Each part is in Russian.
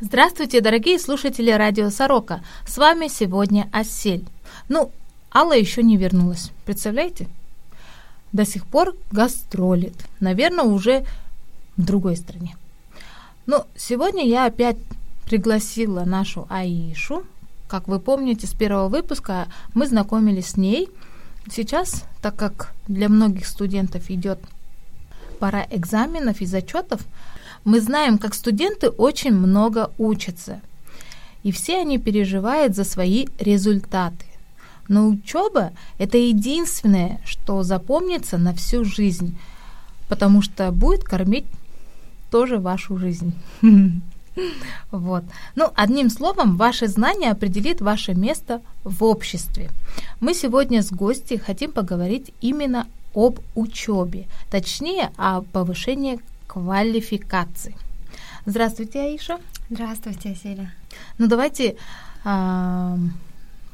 Здравствуйте, дорогие слушатели радио Сорока. С вами сегодня Осель. Ну, Алла еще не вернулась. Представляете? До сих пор гастролит. Наверное, уже в другой стране. Ну, сегодня я опять пригласила нашу Аишу. Как вы помните, с первого выпуска мы знакомились с ней. Сейчас, так как для многих студентов идет пора экзаменов и зачетов, мы знаем, как студенты очень много учатся. И все они переживают за свои результаты. Но учеба – это единственное, что запомнится на всю жизнь, потому что будет кормить тоже вашу жизнь. Вот. Ну, одним словом, ваше знание определит ваше место в обществе. Мы сегодня с гостей хотим поговорить именно об учебе, точнее, о повышении квалификации. Здравствуйте, Аиша. Здравствуйте, Селя. Ну, давайте э,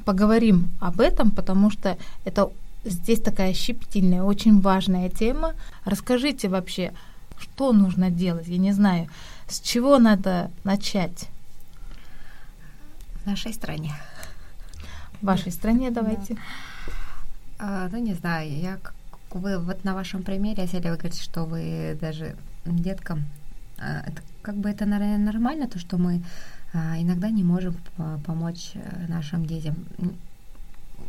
поговорим об этом, потому что это здесь такая щепетильная, очень важная тема. Расскажите вообще, что нужно делать? Я не знаю, с чего надо начать? В нашей стране. В вашей стране давайте. Да. А, ну, не знаю, я вы вот на вашем примере, если вы говорите, что вы даже деткам, а, это, как бы это, наверное, нормально, то, что мы а, иногда не можем помочь э, нашим детям.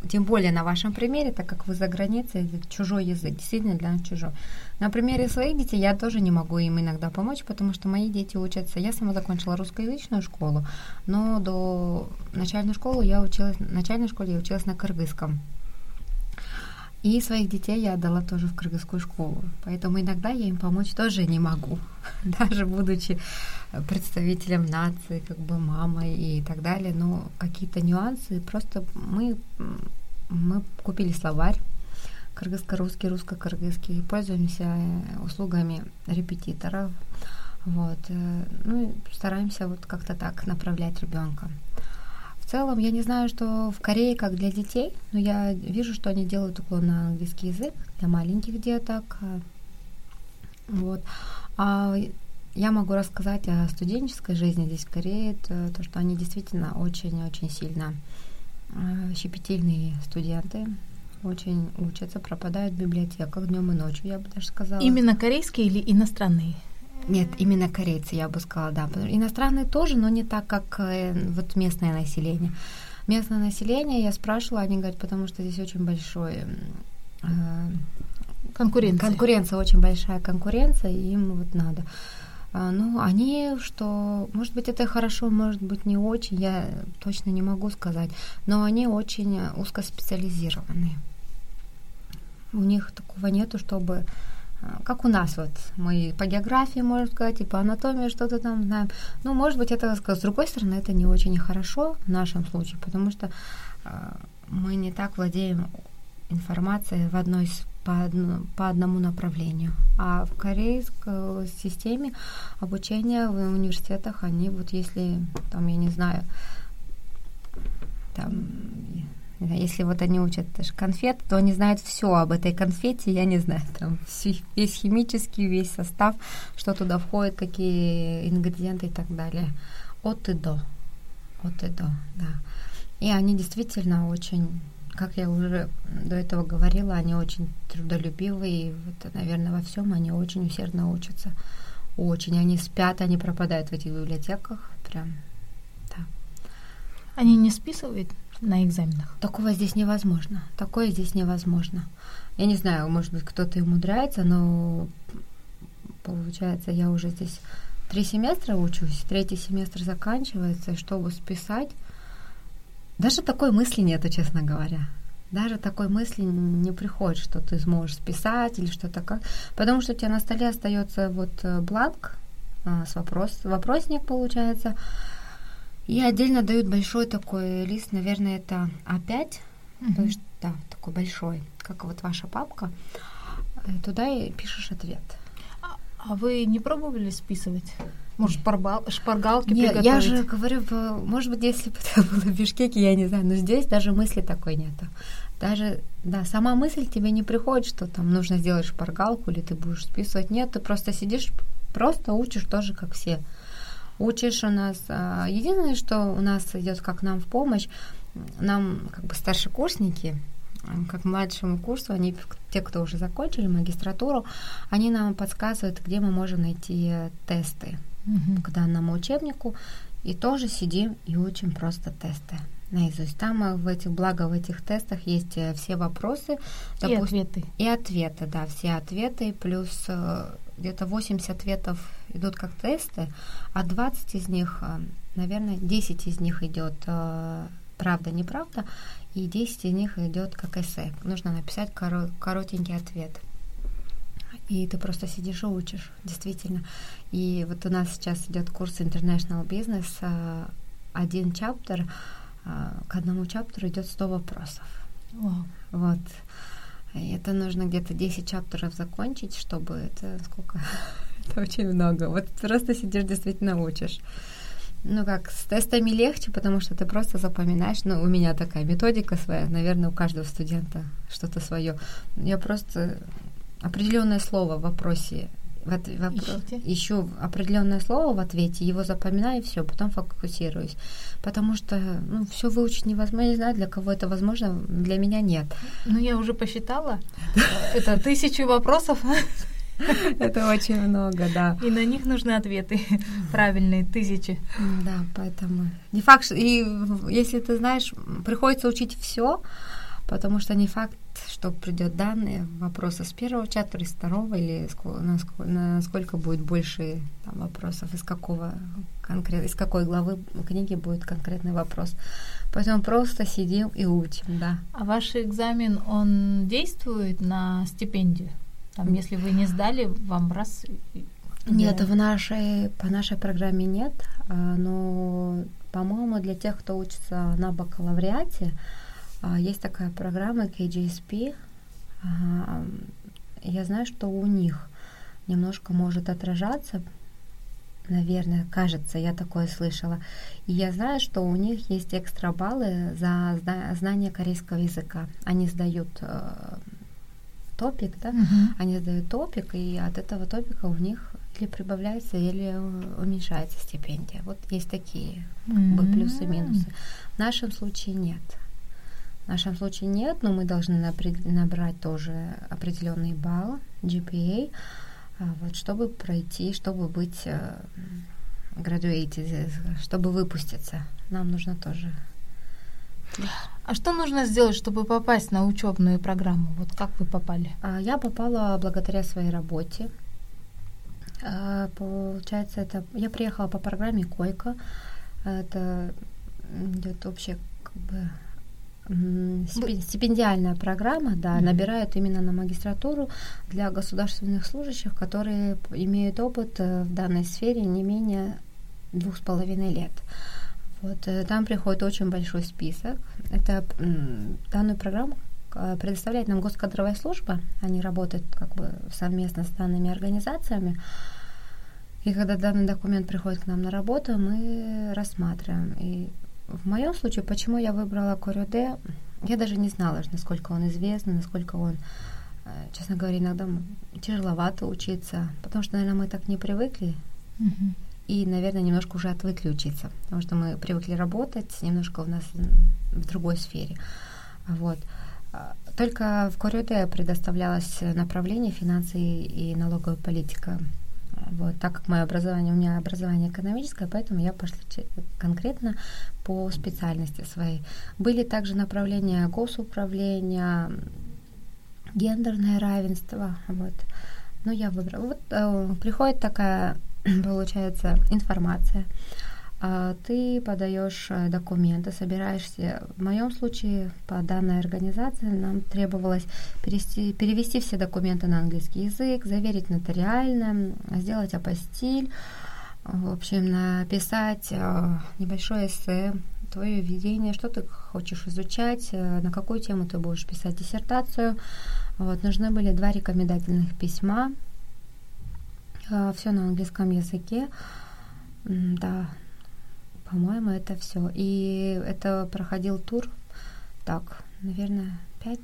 Тем более на вашем примере, так как вы за границей, чужой язык, действительно для нас чужой. На примере своих детей я тоже не могу им иногда помочь, потому что мои дети учатся. Я сама закончила русскоязычную школу, но до начальной школы я училась, начальной школе я училась на кыргызском. И своих детей я отдала тоже в кыргызскую школу. Поэтому иногда я им помочь тоже не могу. Даже будучи представителем нации, как бы мамой и так далее. Но какие-то нюансы. Просто мы, мы купили словарь кыргызско-русский, русско-кыргызский. Пользуемся услугами репетиторов. Вот. Э, ну и стараемся вот как-то так направлять ребенка целом, я не знаю, что в Корее как для детей, но я вижу, что они делают уклон на английский язык для маленьких деток. Вот. А я могу рассказать о студенческой жизни здесь в Корее, то, то что они действительно очень-очень сильно э, щепетильные студенты, очень учатся, пропадают в библиотеках днем и ночью, я бы даже сказала. Именно корейские или иностранные? Нет, именно корейцы, я бы сказала, да. Иностранные тоже, но не так, как э, вот местное население. Местное население, я спрашивала, они говорят, потому что здесь очень большой... Э, конкуренция. Конкуренция, очень большая конкуренция, им вот надо. А, ну, они, что, может быть, это хорошо, может быть, не очень, я точно не могу сказать, но они очень узкоспециализированные. У них такого нету, чтобы как у нас вот, мы по географии, можно сказать, и по анатомии что-то там знаем. Ну, может быть, это, с другой стороны, это не очень хорошо в нашем случае, потому что э, мы не так владеем информацией в одной по, одну, по одному направлению. А в корейской системе обучения в университетах, они вот если, там, я не знаю, там если вот они учат даже конфет, то они знают все об этой конфете, я не знаю, там весь химический, весь состав, что туда входит, какие ингредиенты и так далее. От и до. От и до, да. И они действительно очень, как я уже до этого говорила, они очень трудолюбивые, и вот, наверное, во всем они очень усердно учатся. Очень. Они спят, они пропадают в этих библиотеках. Прям. Они не списывают на экзаменах? Такого здесь невозможно. Такое здесь невозможно. Я не знаю, может быть, кто-то и умудряется, но получается, я уже здесь три семестра учусь, третий семестр заканчивается, и чтобы списать, даже такой мысли нету, честно говоря. Даже такой мысли не приходит, что ты сможешь списать или что-то как. Потому что у тебя на столе остается вот э, бланк а, с вопрос, вопросник получается, и отдельно дают большой такой лист, наверное, это А5, mm-hmm. то есть, да, такой большой, как вот ваша папка. Э, туда и пишешь ответ. А, а вы не пробовали списывать? Может, шпарбал, шпаргалки Нет, приготовить? я же говорю, может быть, если бы это было в Бишкеке, я не знаю, но здесь даже мысли такой нету. Даже, да, сама мысль тебе не приходит, что там нужно сделать шпаргалку или ты будешь списывать. Нет, ты просто сидишь, просто учишь тоже, как все учишь у нас. А, единственное, что у нас идет как нам в помощь, нам как бы старшекурсники, как младшему курсу, они, те, кто уже закончили магистратуру, они нам подсказывают, где мы можем найти тесты угу. к данному учебнику, и тоже сидим и учим просто тесты наизусть. Там э, в этих, благо в этих тестах есть э, все вопросы. И допустим, ответы. И ответы, да, все ответы, плюс э, где-то 80 ответов идут как тесты, а 20 из них, наверное, 10 из них идет правда, неправда, и 10 из них идет как эссе. Нужно написать коро- коротенький ответ. И ты просто сидишь и учишь, действительно. И вот у нас сейчас идет курс International Business, один чаптер, к одному чаптеру идет 100 вопросов. Wow. Вот. Это нужно где-то 10 чаптеров закончить, чтобы это сколько? это очень много. Вот просто сидишь, действительно учишь. Ну как, с тестами легче, потому что ты просто запоминаешь. Ну, у меня такая методика своя, наверное, у каждого студента что-то свое. Я просто определенное слово в вопросе в от, вопрос, ищу определенное слово в ответе, его запоминаю и все, потом фокусируюсь. Потому что ну, все выучить невозможно. Я не знаю, для кого это возможно, для меня нет. Ну, я уже посчитала. Это тысячи вопросов. Это очень много, да. И на них нужны ответы правильные, тысячи. Да, поэтому не факт, что и если ты знаешь, приходится учить все, потому что не факт, что придет данные вопросы с первого чата, из второго, или насколько, насколько будет больше там, вопросов, из какого конкретно, из какой главы книги будет конкретный вопрос. Поэтому просто сидим и учим, да. А ваш экзамен, он действует на стипендию? Там, если вы не сдали, вам раз... Нет, в нашей, по нашей программе нет, а, но, по-моему, для тех, кто учится на бакалавриате, есть такая программа KGSP. Я знаю, что у них немножко может отражаться, наверное, кажется, я такое слышала. И я знаю, что у них есть экстра баллы за знание корейского языка. Они сдают э, топик, да, uh-huh. они сдают топик, и от этого топика у них или прибавляется, или уменьшается стипендия. Вот есть такие uh-huh. плюсы-минусы. В нашем случае нет. В нашем случае нет, но мы должны набрать тоже определенный балл GPA, а, вот, чтобы пройти, чтобы быть graduated, чтобы выпуститься. Нам нужно тоже. А что нужно сделать, чтобы попасть на учебную программу? Вот как вы попали? А, я попала благодаря своей работе. А, получается, это я приехала по программе Койка. Это идет общая как бы Стипендиальная программа, да, mm-hmm. набирают именно на магистратуру для государственных служащих, которые имеют опыт э, в данной сфере не менее двух с половиной лет. Вот э, там приходит очень большой список. Это данную программу э, предоставляет нам госкадровая служба. Они работают как бы совместно с данными организациями. И когда данный документ приходит к нам на работу, мы рассматриваем. И в моем случае, почему я выбрала Корюде, я даже не знала, насколько он известный, насколько он, э, честно говоря, иногда тяжеловато учиться, потому что, наверное, мы так не привыкли. Mm-hmm. И, наверное, немножко уже отвыкли учиться, потому что мы привыкли работать немножко у нас в другой сфере. Вот. А, только в Корюде предоставлялось направление финансы и налоговая политика. Вот, так как мое образование, у меня образование экономическое, поэтому я пошла конкретно по специальности своей. Были также направления госуправления, гендерное равенство. Вот. Ну, я выбрала. Вот э, приходит такая, получается, информация. Ты подаешь э, документы, собираешься. В моем случае по данной организации нам требовалось перевести, перевести все документы на английский язык, заверить нотариально, сделать апостиль, в общем, написать э, небольшое эссе, твое видение, что ты хочешь изучать, э, на какую тему ты будешь писать диссертацию. Вот, нужны были два рекомендательных письма, все на английском языке. Да, по-моему, это все. И это проходил тур, так, наверное, пять,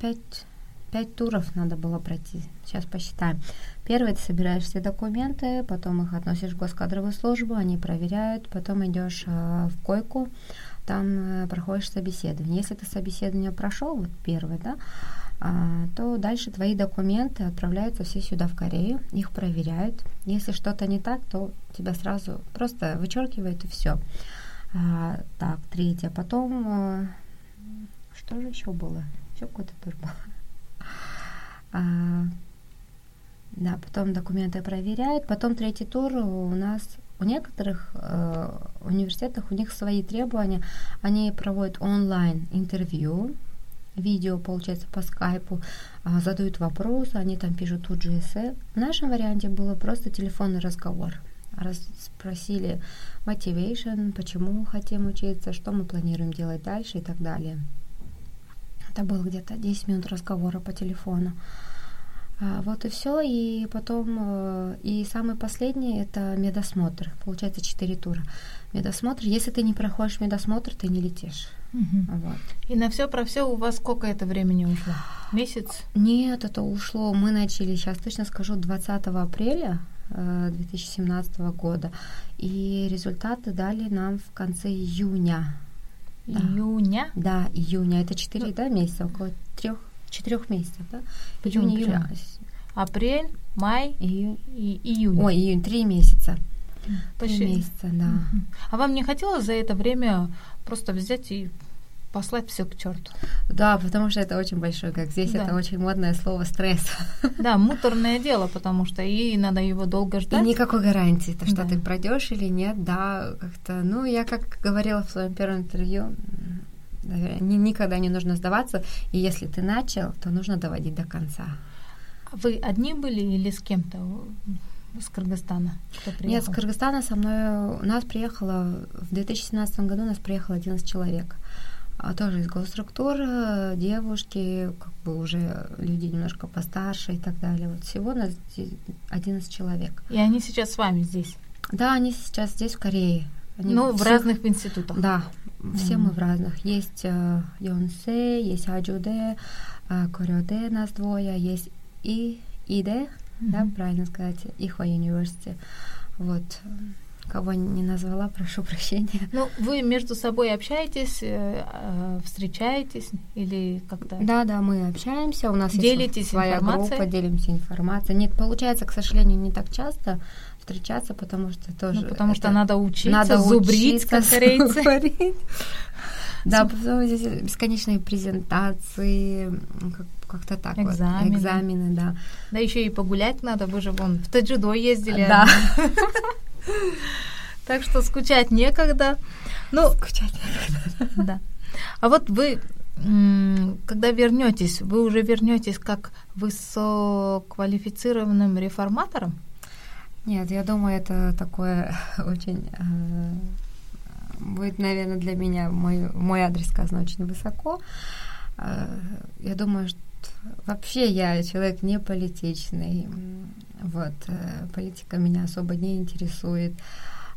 пять, пять туров надо было пройти. Сейчас посчитаем. Первый ты собираешь все документы, потом их относишь в госкадровую службу, они проверяют, потом идешь э, в койку, там э, проходишь собеседование. Если ты собеседование прошел, вот первый, да, а, то дальше твои документы отправляются все сюда в Корею, их проверяют. Если что-то не так, то тебя сразу просто вычеркивают и все. А, так, третье. Потом а, что же еще было? Еще какой-то тур был. А, да, потом документы проверяют. Потом третий тур у нас у некоторых э, университетах у них свои требования. Они проводят онлайн интервью видео, получается, по скайпу, а, задают вопросы, они там пишут тут же эссе. В нашем варианте было просто телефонный разговор. Раз, спросили motivation, почему хотим учиться, что мы планируем делать дальше и так далее. Это было где-то 10 минут разговора по телефону. А, вот и все. И потом, э, и самый последний это медосмотр. Получается 4 тура. Медосмотр. Если ты не проходишь медосмотр, ты не летишь. Угу. Вот. И на все про все у вас сколько это времени ушло? Месяц? Нет, это ушло. Мы начали, сейчас точно скажу, 20 апреля 2017 э, года. И результаты дали нам в конце июня. Июня? Да, июня. Это 4 ну, да, месяца, около трех, четырех месяцев, да? Июнь, июнь. Апрель, май и, и июнь. Ой, июнь, три месяца. Почти. Три месяца, да. А вам не хотелось за это время просто взять и послать все к черту. Да, потому что это очень большой, как здесь да. это очень модное слово стресс. Да, муторное дело, потому что и надо его долго ждать. И никакой гарантии, то, что да. ты пройдешь или нет, да, как-то. Ну, я как говорила в своем первом интервью, никогда не нужно сдаваться, и если ты начал, то нужно доводить до конца. А вы одни были или с кем-то? С Кыргызстана? Кто приехал? Нет, с Кыргызстана со мной... У нас приехало... В 2017 году у нас приехало 11 человек. А тоже из госструктур, девушки, как бы уже люди немножко постарше и так далее. Вот всего у нас 11 человек. И они сейчас с вами здесь? Да, они сейчас здесь, в Корее. Они ну, в разных институтах? Да, все mm. мы в разных. Есть э, Йонсе, есть Аджуде, э, Корёде нас двое, есть и Иде, mm-hmm. да, правильно сказать, Ихва University. Вот. Кого не назвала, прошу прощения. Ну, вы между собой общаетесь, э, э, встречаетесь или как-то? Да, да, мы общаемся. У нас Делитесь есть своя группа, делимся информацией. Нет, получается, к сожалению, не так часто встречаться, потому что тоже. Ну, потому что надо учиться, надо зубрить, учиться, как корейцы. Да, потом здесь бесконечные презентации, как как-то так экзамены. вот. Экзамены, да. Да еще и погулять надо, вы же вон в Таджидо ездили. Да. Так что скучать некогда. Ну, скучать некогда. Да. А вот вы, когда вернетесь, вы уже вернетесь как высококвалифицированным реформатором? Нет, я думаю, это такое очень э, будет, наверное, для меня мой, мой адрес сказано очень высоко. Э, я думаю, что вообще я человек не политичный. Вот, э, политика меня особо не интересует.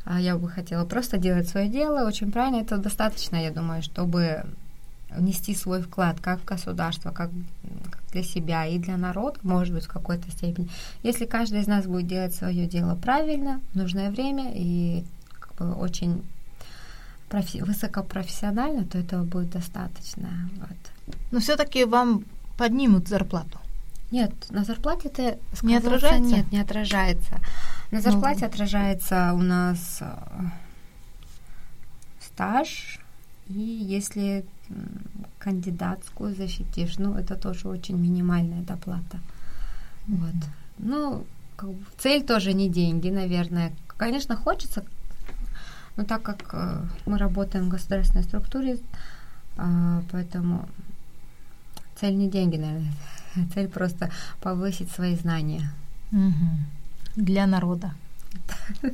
А я бы хотела просто делать свое дело. Очень правильно, это достаточно, я думаю, чтобы внести свой вклад как в государство, как, как для себя и для народа, может быть, в какой-то степени. Если каждый из нас будет делать свое дело правильно, в нужное время и как бы очень профи- высокопрофессионально, то этого будет достаточно. Вот. Но все-таки вам поднимут зарплату. Нет, на зарплате это не отражается. Нет, не отражается. На ну. зарплате ну. отражается у нас э, стаж, и если кандидатскую защитишь, ну это тоже очень минимальная доплата. Mm-hmm. Вот. Ну, как бы, цель тоже не деньги, наверное. Конечно, хочется, но так как э, мы работаем в государственной структуре, э, поэтому цель не деньги, наверное. Цель просто повысить свои знания. Для народа.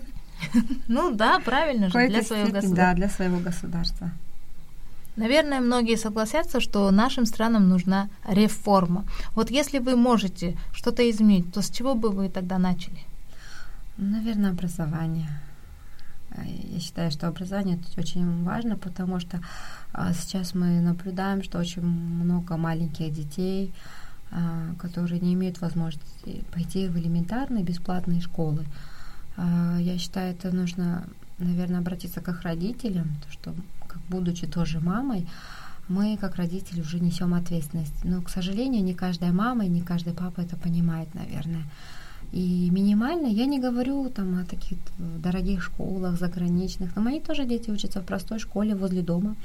Ну да, правильно же, для своего государства. Да, для своего государства. Наверное, многие согласятся, что нашим странам нужна реформа. Вот если вы можете что-то изменить, то с чего бы вы тогда начали? Наверное, образование. Я считаю, что образование очень важно, потому что а, сейчас мы наблюдаем, что очень много маленьких детей а, которые не имеют возможности пойти в элементарные бесплатные школы. А, я считаю, это нужно, наверное, обратиться к их родителям, то что, как будучи тоже мамой, мы, как родители, уже несем ответственность. Но, к сожалению, не каждая мама и не каждый папа это понимает, наверное. И минимально, я не говорю там о таких дорогих школах заграничных, но мои тоже дети учатся в простой школе возле дома,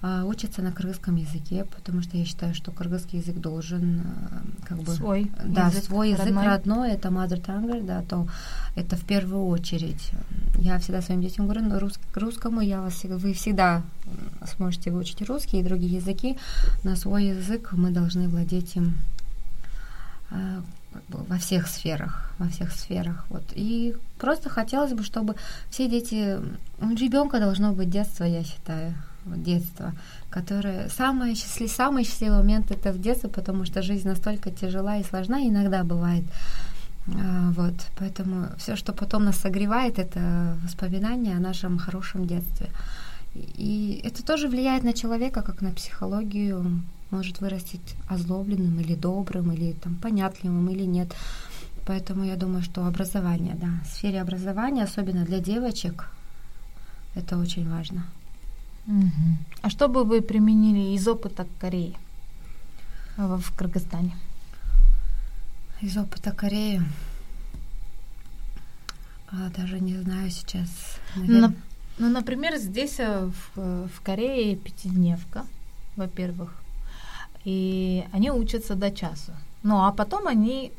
а, учатся на кыргызском языке, потому что я считаю, что кыргызский язык должен а, как бы... Свой Да, язык свой язык родной. родной, это mother tongue, да, то это в первую очередь. Я всегда своим детям говорю, ну, рус, русскому я вас, вы всегда сможете выучить русский и другие языки, но свой язык мы должны владеть им бы во всех сферах, во всех сферах. Вот. И просто хотелось бы, чтобы все дети, у ребенка должно быть детство, я считаю, вот детство, которое самое счастливое, самый счастливый момент это в детстве, потому что жизнь настолько тяжела и сложна, иногда бывает. А, Вот, поэтому все, что потом нас согревает, это воспоминания о нашем хорошем детстве. И это тоже влияет на человека, как на психологию, может вырастить озлобленным или добрым, или там понятливым, или нет. Поэтому я думаю, что образование, да, в сфере образования, особенно для девочек, это очень важно. Мгм. А что бы вы применили из опыта Кореи в в Кыргызстане? Из опыта Кореи а, даже не знаю сейчас. наверно. Нап- Ну, например, здесь э, в, э, в Корее пятидневка, во-первых, и они учатся до часу. Ну, а потом они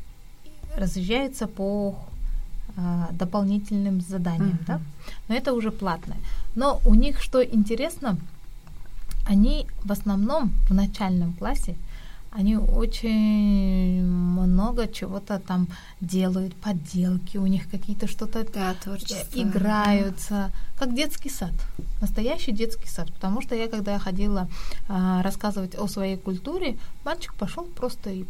разъезжаются по а, дополнительным заданиям, Мгм. да? Но это уже платное. Но у них что интересно, они в основном в начальном классе они очень много чего-то там делают, подделки, у них какие-то что-то Да, творчество. играются, как детский сад, настоящий детский сад. Потому что я, когда ходила а, рассказывать о своей культуре, мальчик пошел просто и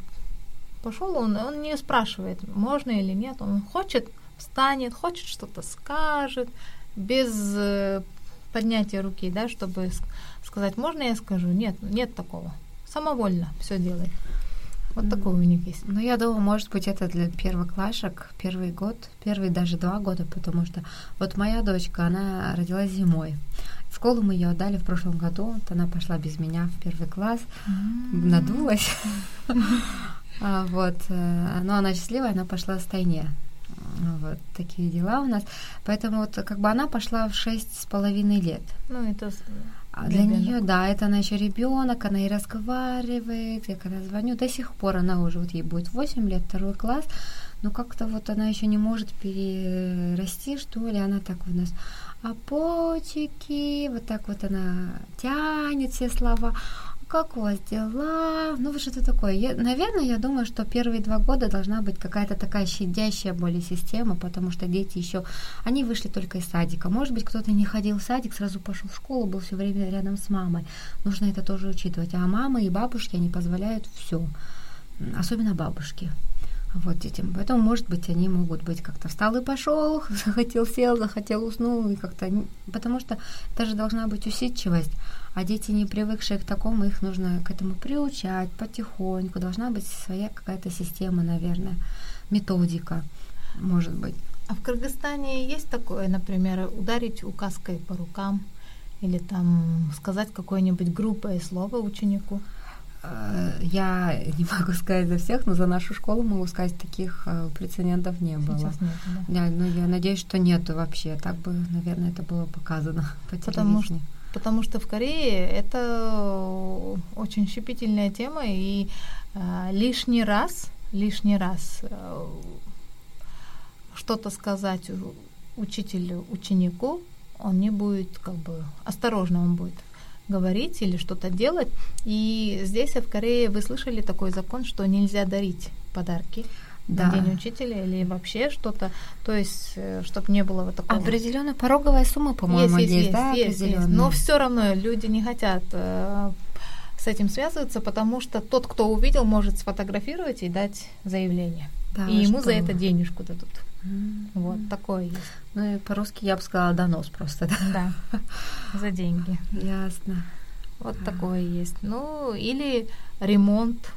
пошел, он, он не спрашивает, можно или нет, он хочет, встанет, хочет что-то скажет, без э, поднятия руки, да, чтобы сказать, можно я скажу? Нет, нет такого. Самовольно все делает. Вот М. такое у них есть. Ну, я думаю, может быть, это для первоклашек, первый год, первый даже два года, потому что вот моя дочка, она родилась зимой. В школу мы ее отдали в прошлом году, вот она пошла без меня в первый класс, надулась. А, Вот, э, но она счастливая, она пошла в стайне. Вот такие дела у нас. Поэтому вот как бы она пошла в шесть с половиной лет. Ну, это с- А для Ребёнок. нее, да, это она еще ребенок, она и разговаривает. Я когда звоню, до сих пор она уже, вот ей будет 8 лет, второй класс, но как-то вот она еще не может перерасти, что ли, она так у нас а почки, вот так вот она тянет все слова. Как у вас дела? Ну, вот что-то такое. Я, наверное, я думаю, что первые два года должна быть какая-то такая щадящая более система, потому что дети еще, они вышли только из садика. Может быть, кто-то не ходил в садик, сразу пошел в школу, был все время рядом с мамой. Нужно это тоже учитывать. А мамы и бабушки, они позволяют все. Особенно бабушки. Вот детям. Поэтому, может быть, они могут быть как-то встал и пошел, захотел сел, захотел уснул, и как-то... Потому что это же должна быть усидчивость. А дети, не привыкшие к такому, их нужно к этому приучать потихоньку. Должна быть своя какая-то система, наверное, методика, может быть. А в Кыргызстане есть такое, например, ударить указкой по рукам или там сказать какое-нибудь грубое слово ученику? Э, Я не могу сказать за всех, но за нашу школу могу сказать, таких э, прецедентов не было. Сейчас нет, да. Да, ну я надеюсь, что нету вообще. Так бы, наверное, это было показано по Потому что, потому что в Корее это очень щепетильная тема, и э, лишний раз, лишний раз э, что-то сказать учителю, ученику, он не будет как бы осторожно он будет говорить или что-то делать. И здесь, в Корее, вы слышали такой закон, что нельзя дарить подарки Да. на День учителя или вообще что-то, то есть, чтобы не было вот такого... Определенная пороговая сумма, по-моему, есть, есть, да, есть, есть. Но все равно люди не хотят э, с этим связываться, потому что тот, кто увидел, может сфотографировать и дать заявление. Да, и ему что за это денежку дадут. М. Вот такое есть. Ну и по-русски я бы сказала донос просто, да. Да, за деньги. Ясно. Вот А. такое есть. Ну, или ремонт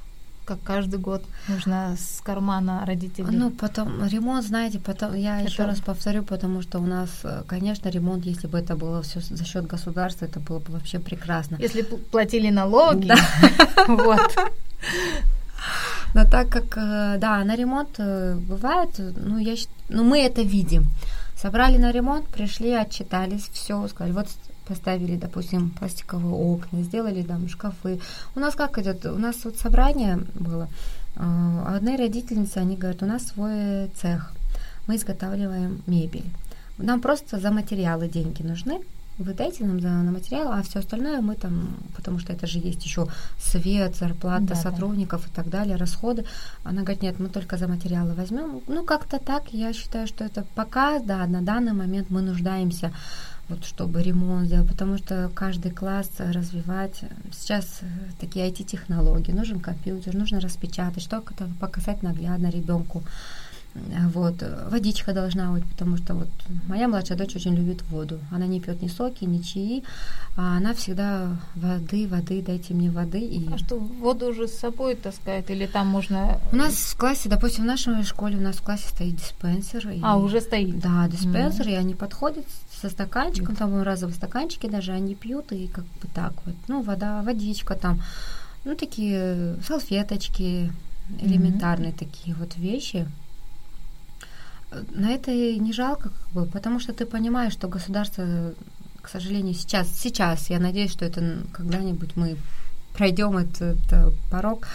как каждый год нужно с кармана родителей. Ну, потом ремонт, знаете, потом я это... еще раз повторю, потому что у нас, э, конечно, ремонт, если бы это было все за счет государства, это было бы вообще прекрасно. Если платили налоги, вот. Но так как, э, да, на ремонт э, бывает, ну, я, ну, мы это видим. Собрали на ремонт, пришли, отчитались, все, сказали, вот поставили, допустим, пластиковые окна, сделали там шкафы. У нас как идет? У нас вот собрание было. А, одной родительницы, они говорят, у нас свой цех, мы изготавливаем мебель. Нам просто за материалы деньги нужны, вы дайте нам за, на материал, а все остальное мы там, потому что это же есть еще свет, зарплата да, сотрудников да. и так далее, расходы. Она говорит, нет, мы только за материалы возьмем. Ну, как-то так, я считаю, что это пока, да, на данный момент мы нуждаемся вот чтобы ремонт сделать, потому что каждый класс развивать. Сейчас такие IT-технологии, нужен компьютер, нужно распечатать, что-то показать наглядно ребенку. Вот. Водичка должна быть, потому что вот моя младшая дочь очень любит воду. Она не пьет ни соки, ни чаи, а она всегда воды, воды, дайте мне воды. И... А что, воду уже с собой таскает или там можно... У нас в классе, допустим, в нашей школе у нас в классе стоит диспенсер. И... А, уже стоит? Да, диспенсер, mm. и они подходят со стаканчиком, там разовые стаканчики даже, они пьют, и как бы так вот, ну, вода, водичка там, ну, такие салфеточки, элементарные mm-hmm. такие вот вещи, на это и не жалко, как бы, потому что ты понимаешь, что государство, к сожалению, сейчас, сейчас, я надеюсь, что это когда-нибудь мы пройдем этот, этот порог,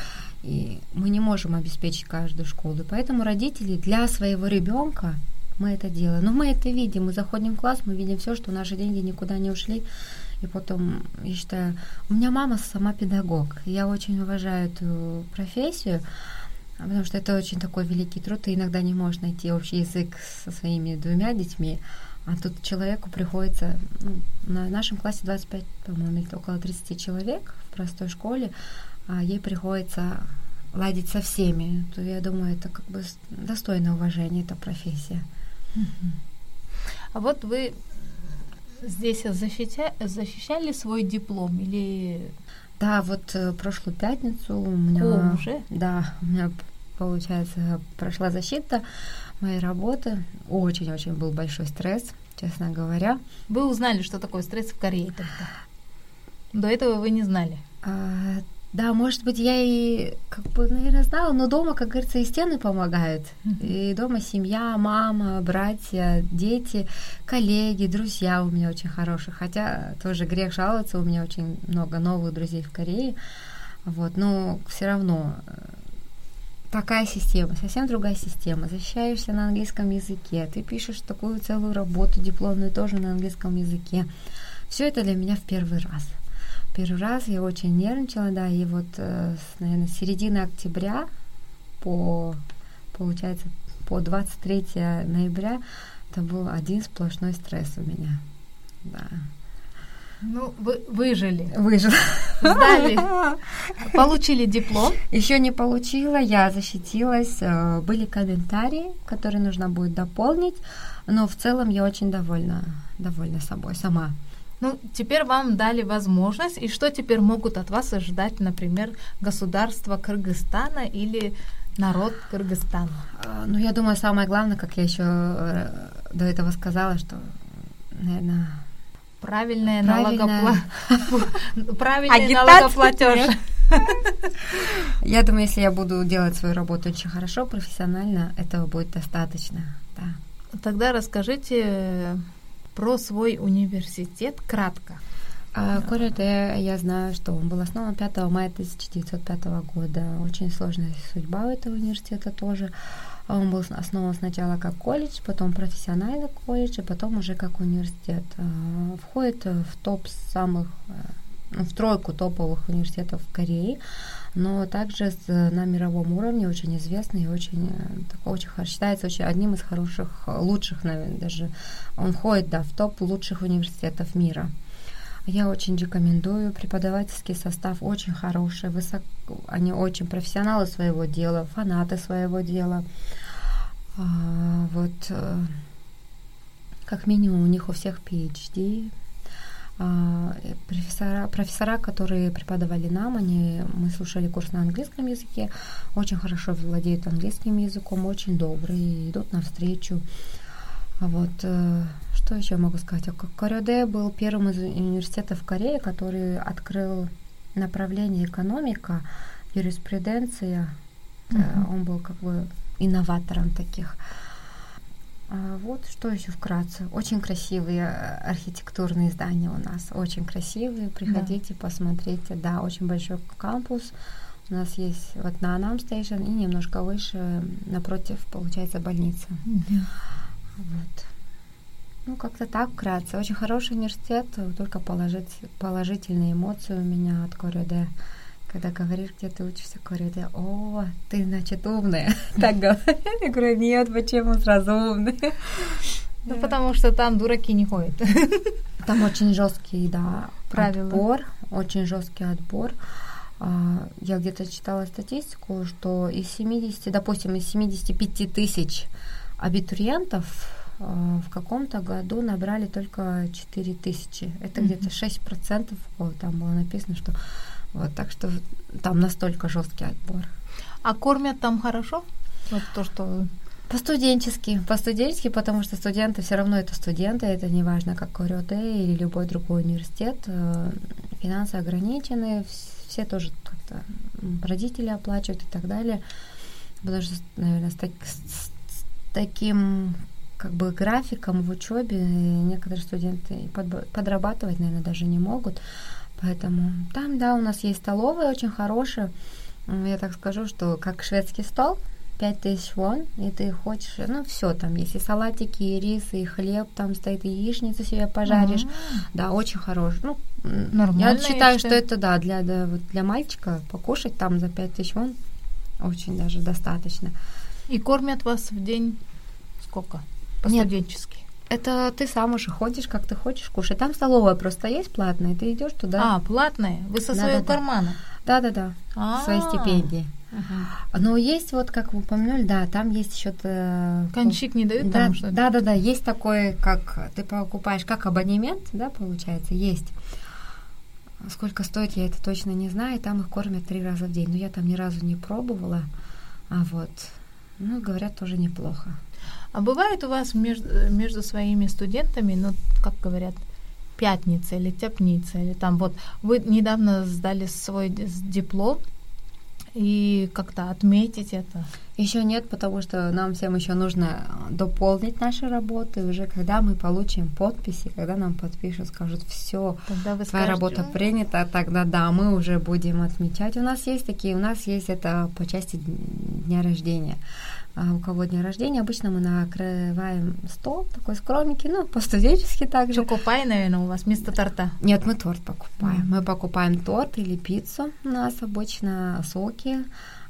и мы не можем обеспечить каждую школу. Поэтому родители для своего ребенка мы это делаем. Но мы это видим, мы заходим в класс, мы видим все, что наши деньги никуда не ушли. И потом, я считаю, у меня мама сама педагог. Я очень уважаю эту профессию. А потому что это очень такой великий труд, ты иногда не можешь найти общий язык со своими двумя детьми, а тут человеку приходится, ну, на нашем классе 25, по-моему, около 30 человек в простой школе, а ей приходится ладить со всеми, то я думаю, это как бы достойное уважение, эта профессия. А вот вы здесь защищали, защищали свой диплом или да, вот э, прошлую пятницу у меня... О, уже? Да, у меня, получается, прошла защита моей работы. Очень-очень был большой стресс, честно говоря. Вы узнали, что такое стресс в Корее тогда? До этого вы не знали? А, да, может быть, я и, как бы, наверное, знала, но дома, как говорится, и стены помогают. И дома семья, мама, братья, дети, коллеги, друзья у меня очень хорошие. Хотя тоже грех жаловаться, у меня очень много новых друзей в Корее. Вот, но все равно э, такая система, совсем другая система. Защищаешься на английском языке, ты пишешь такую целую работу дипломную тоже на английском языке. Все это для меня в первый раз первый раз я очень нервничала, да, и вот, э, наверное, с середины октября по, получается, по 23 ноября это был один сплошной стресс у меня, да. Ну, вы выжили. Выжила. Сдали. Получили диплом. Еще не получила, я защитилась. Э, были комментарии, которые нужно будет дополнить, но в целом я очень довольна, довольна собой сама. Ну, теперь вам дали возможность, и что теперь могут от вас ожидать, например, государство Кыргызстана или народ Кыргызстана? А, ну, я думаю, самое главное, как я еще э, до этого сказала, что, наверное, правильное налогоплатеж. Я думаю, если я буду делать свою работу очень хорошо, профессионально, этого будет достаточно. Да. Тогда расскажите про свой университет кратко. А, Корюте, я знаю, что он был основан 5 мая 1905 года. Очень сложная судьба у этого университета тоже. Он был основан сначала как колледж, потом профессиональный колледж, и потом уже как университет. А, входит в топ самых, э, ну, в тройку топовых университетов в Корее но также на мировом уровне очень известный и очень, э, такой, очень считается очень одним из хороших, лучших, наверное, даже он входит да, в топ лучших университетов мира. Я очень рекомендую. Преподавательский состав очень хороший, высок... они очень профессионалы своего дела, фанаты своего дела. А, вот э, как минимум у них у всех PhD, А, профессора, профессора, которые преподавали нам, они, мы слушали курс на английском языке, очень хорошо владеют английским языком, очень добрые, идут навстречу. А вот э, что еще могу сказать? Корёде был первым из университетов Кореи, который открыл направление экономика, юриспруденция. Mm-hmm. Он был как бы инноватором таких. А вот что еще вкратце. Очень красивые э, архитектурные здания у нас, очень красивые. Приходите, да. посмотрите. Да, очень большой кампус. У нас есть вот на Анам стейшн и немножко выше, напротив, получается, больница. Mm-hmm. Вот. Ну, как-то так вкратце. Очень хороший университет, только положить, положительные эмоции у меня от Корюде когда говоришь, где ты учишься, говорят, о, ты, значит, умная. Так говорят. Я говорю, нет, почему сразу умная? Ну, потому что там дураки не ходят. Там очень жесткий, да, Правила. отбор, очень жесткий отбор. А, я где-то читала статистику, что из 70, допустим, из 75 тысяч абитуриентов а, в каком-то году набрали только 4 тысячи. Это mm-hmm. где-то 6%. Вот, там было написано, что вот, так что там настолько жесткий отбор. А кормят там хорошо? Вот то, что по-студенчески, по-студенчески, потому что студенты все равно это студенты, это не важно, как КРОТ или любой другой университет. Э, финансы ограничены, все тоже как-то родители оплачивают и так далее. Потому что, наверное, с, так, с таким как бы графиком в учебе некоторые студенты под, подрабатывать, наверное, даже не могут. Поэтому там, да, у нас есть столовая очень хорошая. Я так скажу, что как шведский стол, 5000 вон, и ты хочешь, ну, все там есть, и салатики, и рис, и хлеб там стоит, и яичницу себе пожаришь. А-а-а. Да, очень хороший. Ну, Нормально, я считаю, что это, да, для, вот для мальчика покушать там за 5000 вон очень даже достаточно. И кормят вас в день сколько? По-студенчески? Это ты сам уже ходишь, как ты хочешь кушать. Там столовая просто есть платная, ты идешь туда. А, платная? Вы со своего да, кармана? Да-да-да, своей стипендии. Ага. Но есть вот, как вы упомянули, да, там есть еще... Кончик не дают да, там что-то? Да, да, да, есть такой, как ты покупаешь, как абонемент, да, получается, есть. Сколько стоит, я это точно не знаю, там их кормят три раза в день, но я там ни разу не пробовала, а вот, ну, говорят, тоже неплохо. А бывает у вас между, между своими студентами, ну, как говорят, пятница или тяпница, или там вот вы недавно сдали свой диплом, и как-то отметить это? Еще нет, потому что нам всем еще нужно дополнить наши работы. Уже когда мы получим подписи, когда нам подпишут, скажут, все, твоя скажете, работа принята, тогда да, мы уже будем отмечать. У нас есть такие, у нас есть это по части дня рождения. А у кого день рождения, обычно мы накрываем стол, такой скромненький, ну, по-студенчески также. Чокопай, наверное, у вас вместо торта? Нет, мы торт покупаем. Mm-hmm. Мы покупаем торт или пиццу у нас обычно, соки.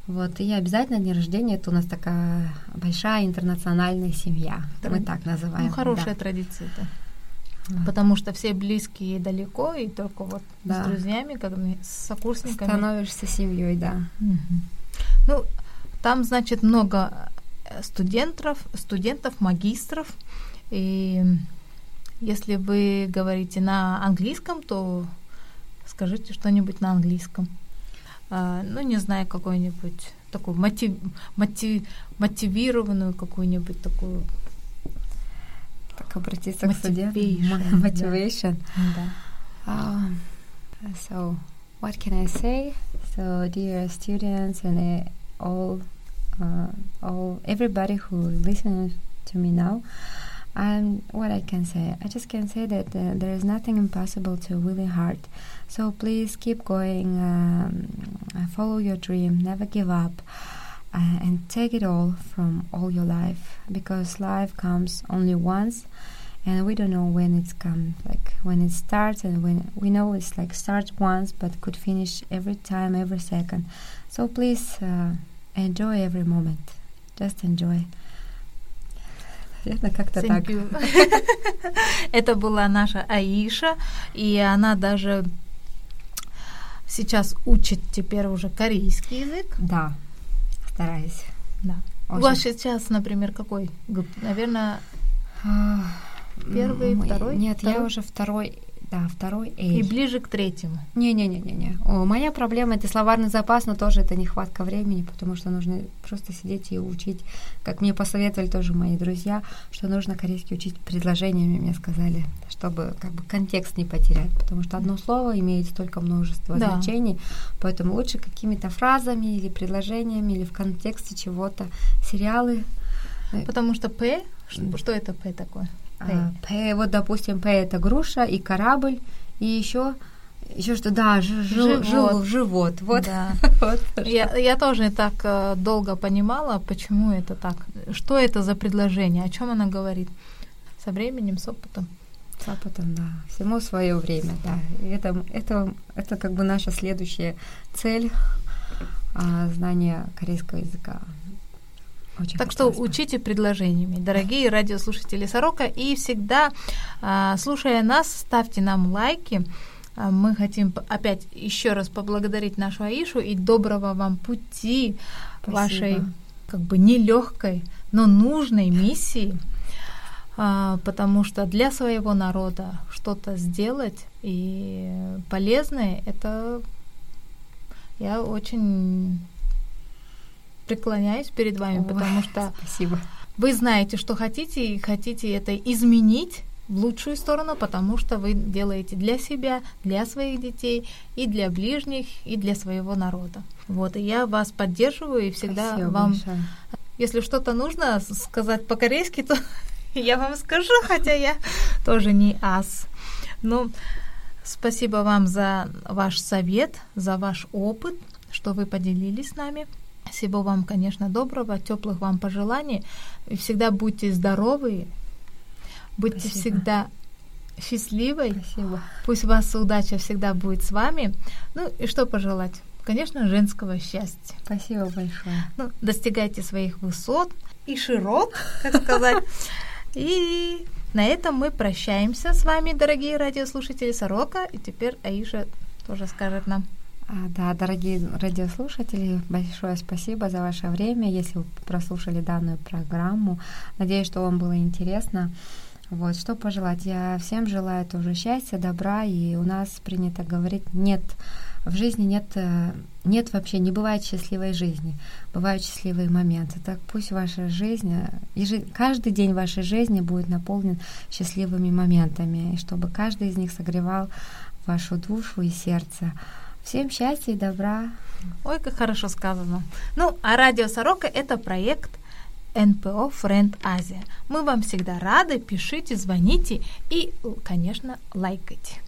Вот, и обязательно день рождения это у нас такая большая интернациональная семья. Да. Мы так называем. Ну, хорошая да. традиция это. Вот. Потому что все близкие далеко, и только вот да. с друзьями, как с сокурсниками. Становишься семьей, да. Угу. Ну, там, значит, много э, студентов, студентов, магистров. И если вы говорите на английском, то скажите что-нибудь на английском. А, ну, не знаю, какой-нибудь такую мотив, мотив, мотивированную какую-нибудь такую так обратиться к студентам. Motivation. Да. Um, so, what can I say? So, dear students and all, uh, all everybody who listens to me now. And what I can say, I just can say that uh, there is nothing impossible to a willing heart. So please keep going, um, follow your dream, never give up, uh, and take it all from all your life because life comes only once, and we don't know when it's come, like when it starts, and when we know it's like starts once but could finish every time, every second. So please. Uh, Enjoy every moment. Just enjoy. Наверное, как-то так. Это была наша Аиша, и она даже сейчас учит теперь уже корейский язык. Да, стараюсь. Да. Очень. У вас сейчас, например, какой? Наверное, а, первый, второй? Нет, второй? я уже второй Да, второй H. И ближе к третьему. Не-не-не-не. Моя проблема это словарный запас, но тоже это нехватка времени, потому что нужно просто сидеть и учить. Как мне посоветовали тоже мои друзья, что нужно корейский учить предложениями, мне сказали, чтобы как бы контекст не потерять, потому что одно слово имеет столько множества да. значений, поэтому лучше какими-то фразами или предложениями или в контексте чего-то. Сериалы. Потому что 배, что это 배 такое? 배. 배, вот, допустим, 배 это груша и корабль, и еще еще что, да, ж, живот. Жил, живот. Вот. Да. вот я, я тоже так э, долго понимала, почему это так. Что это за предложение, о чем она говорит. Со временем, с опытом. С опытом, да. Всему свое время, да. И это, это, это как бы наша следующая цель а, знания корейского языка. Очень так что учите предложениями, дорогие радиослушатели Сорока, и всегда, а, слушая нас, ставьте нам лайки. А, мы хотим опять еще раз поблагодарить нашу Аишу и доброго вам пути Спасибо. вашей как бы нелегкой, но нужной миссии, а, потому что для своего народа что-то сделать и полезное, это я очень преклоняюсь перед вами, Ой, потому что спасибо. вы знаете, что хотите, и хотите это изменить в лучшую сторону, потому что вы делаете для себя, для своих детей, и для ближних, и для своего народа. Вот, и я вас поддерживаю, и всегда Спасибо вам, большое. если что-то нужно сказать по-корейски, то я вам скажу, хотя я тоже не ас. Но спасибо вам за ваш совет, за ваш опыт, что вы поделились с нами. Всего вам, конечно, доброго, теплых вам пожеланий. И всегда будьте здоровы, будьте Спасибо. всегда счастливой. Спасибо. Пусть у вас удача всегда будет с вами. Ну и что пожелать? Конечно, женского счастья. Спасибо большое. Ну, достигайте своих высот и широт, как сказать. И на этом мы прощаемся с вами, дорогие радиослушатели Сорока. И теперь Аиша тоже скажет нам. А, да, дорогие радиослушатели, большое спасибо за ваше время, если вы прослушали данную программу. Надеюсь, что вам было интересно. Вот, что пожелать? Я всем желаю тоже счастья, добра, и у нас принято говорить, нет, в жизни нет, э, нет вообще, не бывает счастливой жизни, бывают счастливые моменты. Так пусть ваша жизнь, э, каждый день вашей жизни будет наполнен счастливыми моментами, и чтобы каждый из них согревал вашу душу и сердце. Всем счастья и добра. Ой, как хорошо сказано. Ну, а радио Сорока это проект НПО Френд Азия. Мы вам всегда рады, пишите, звоните и, конечно, лайкайте.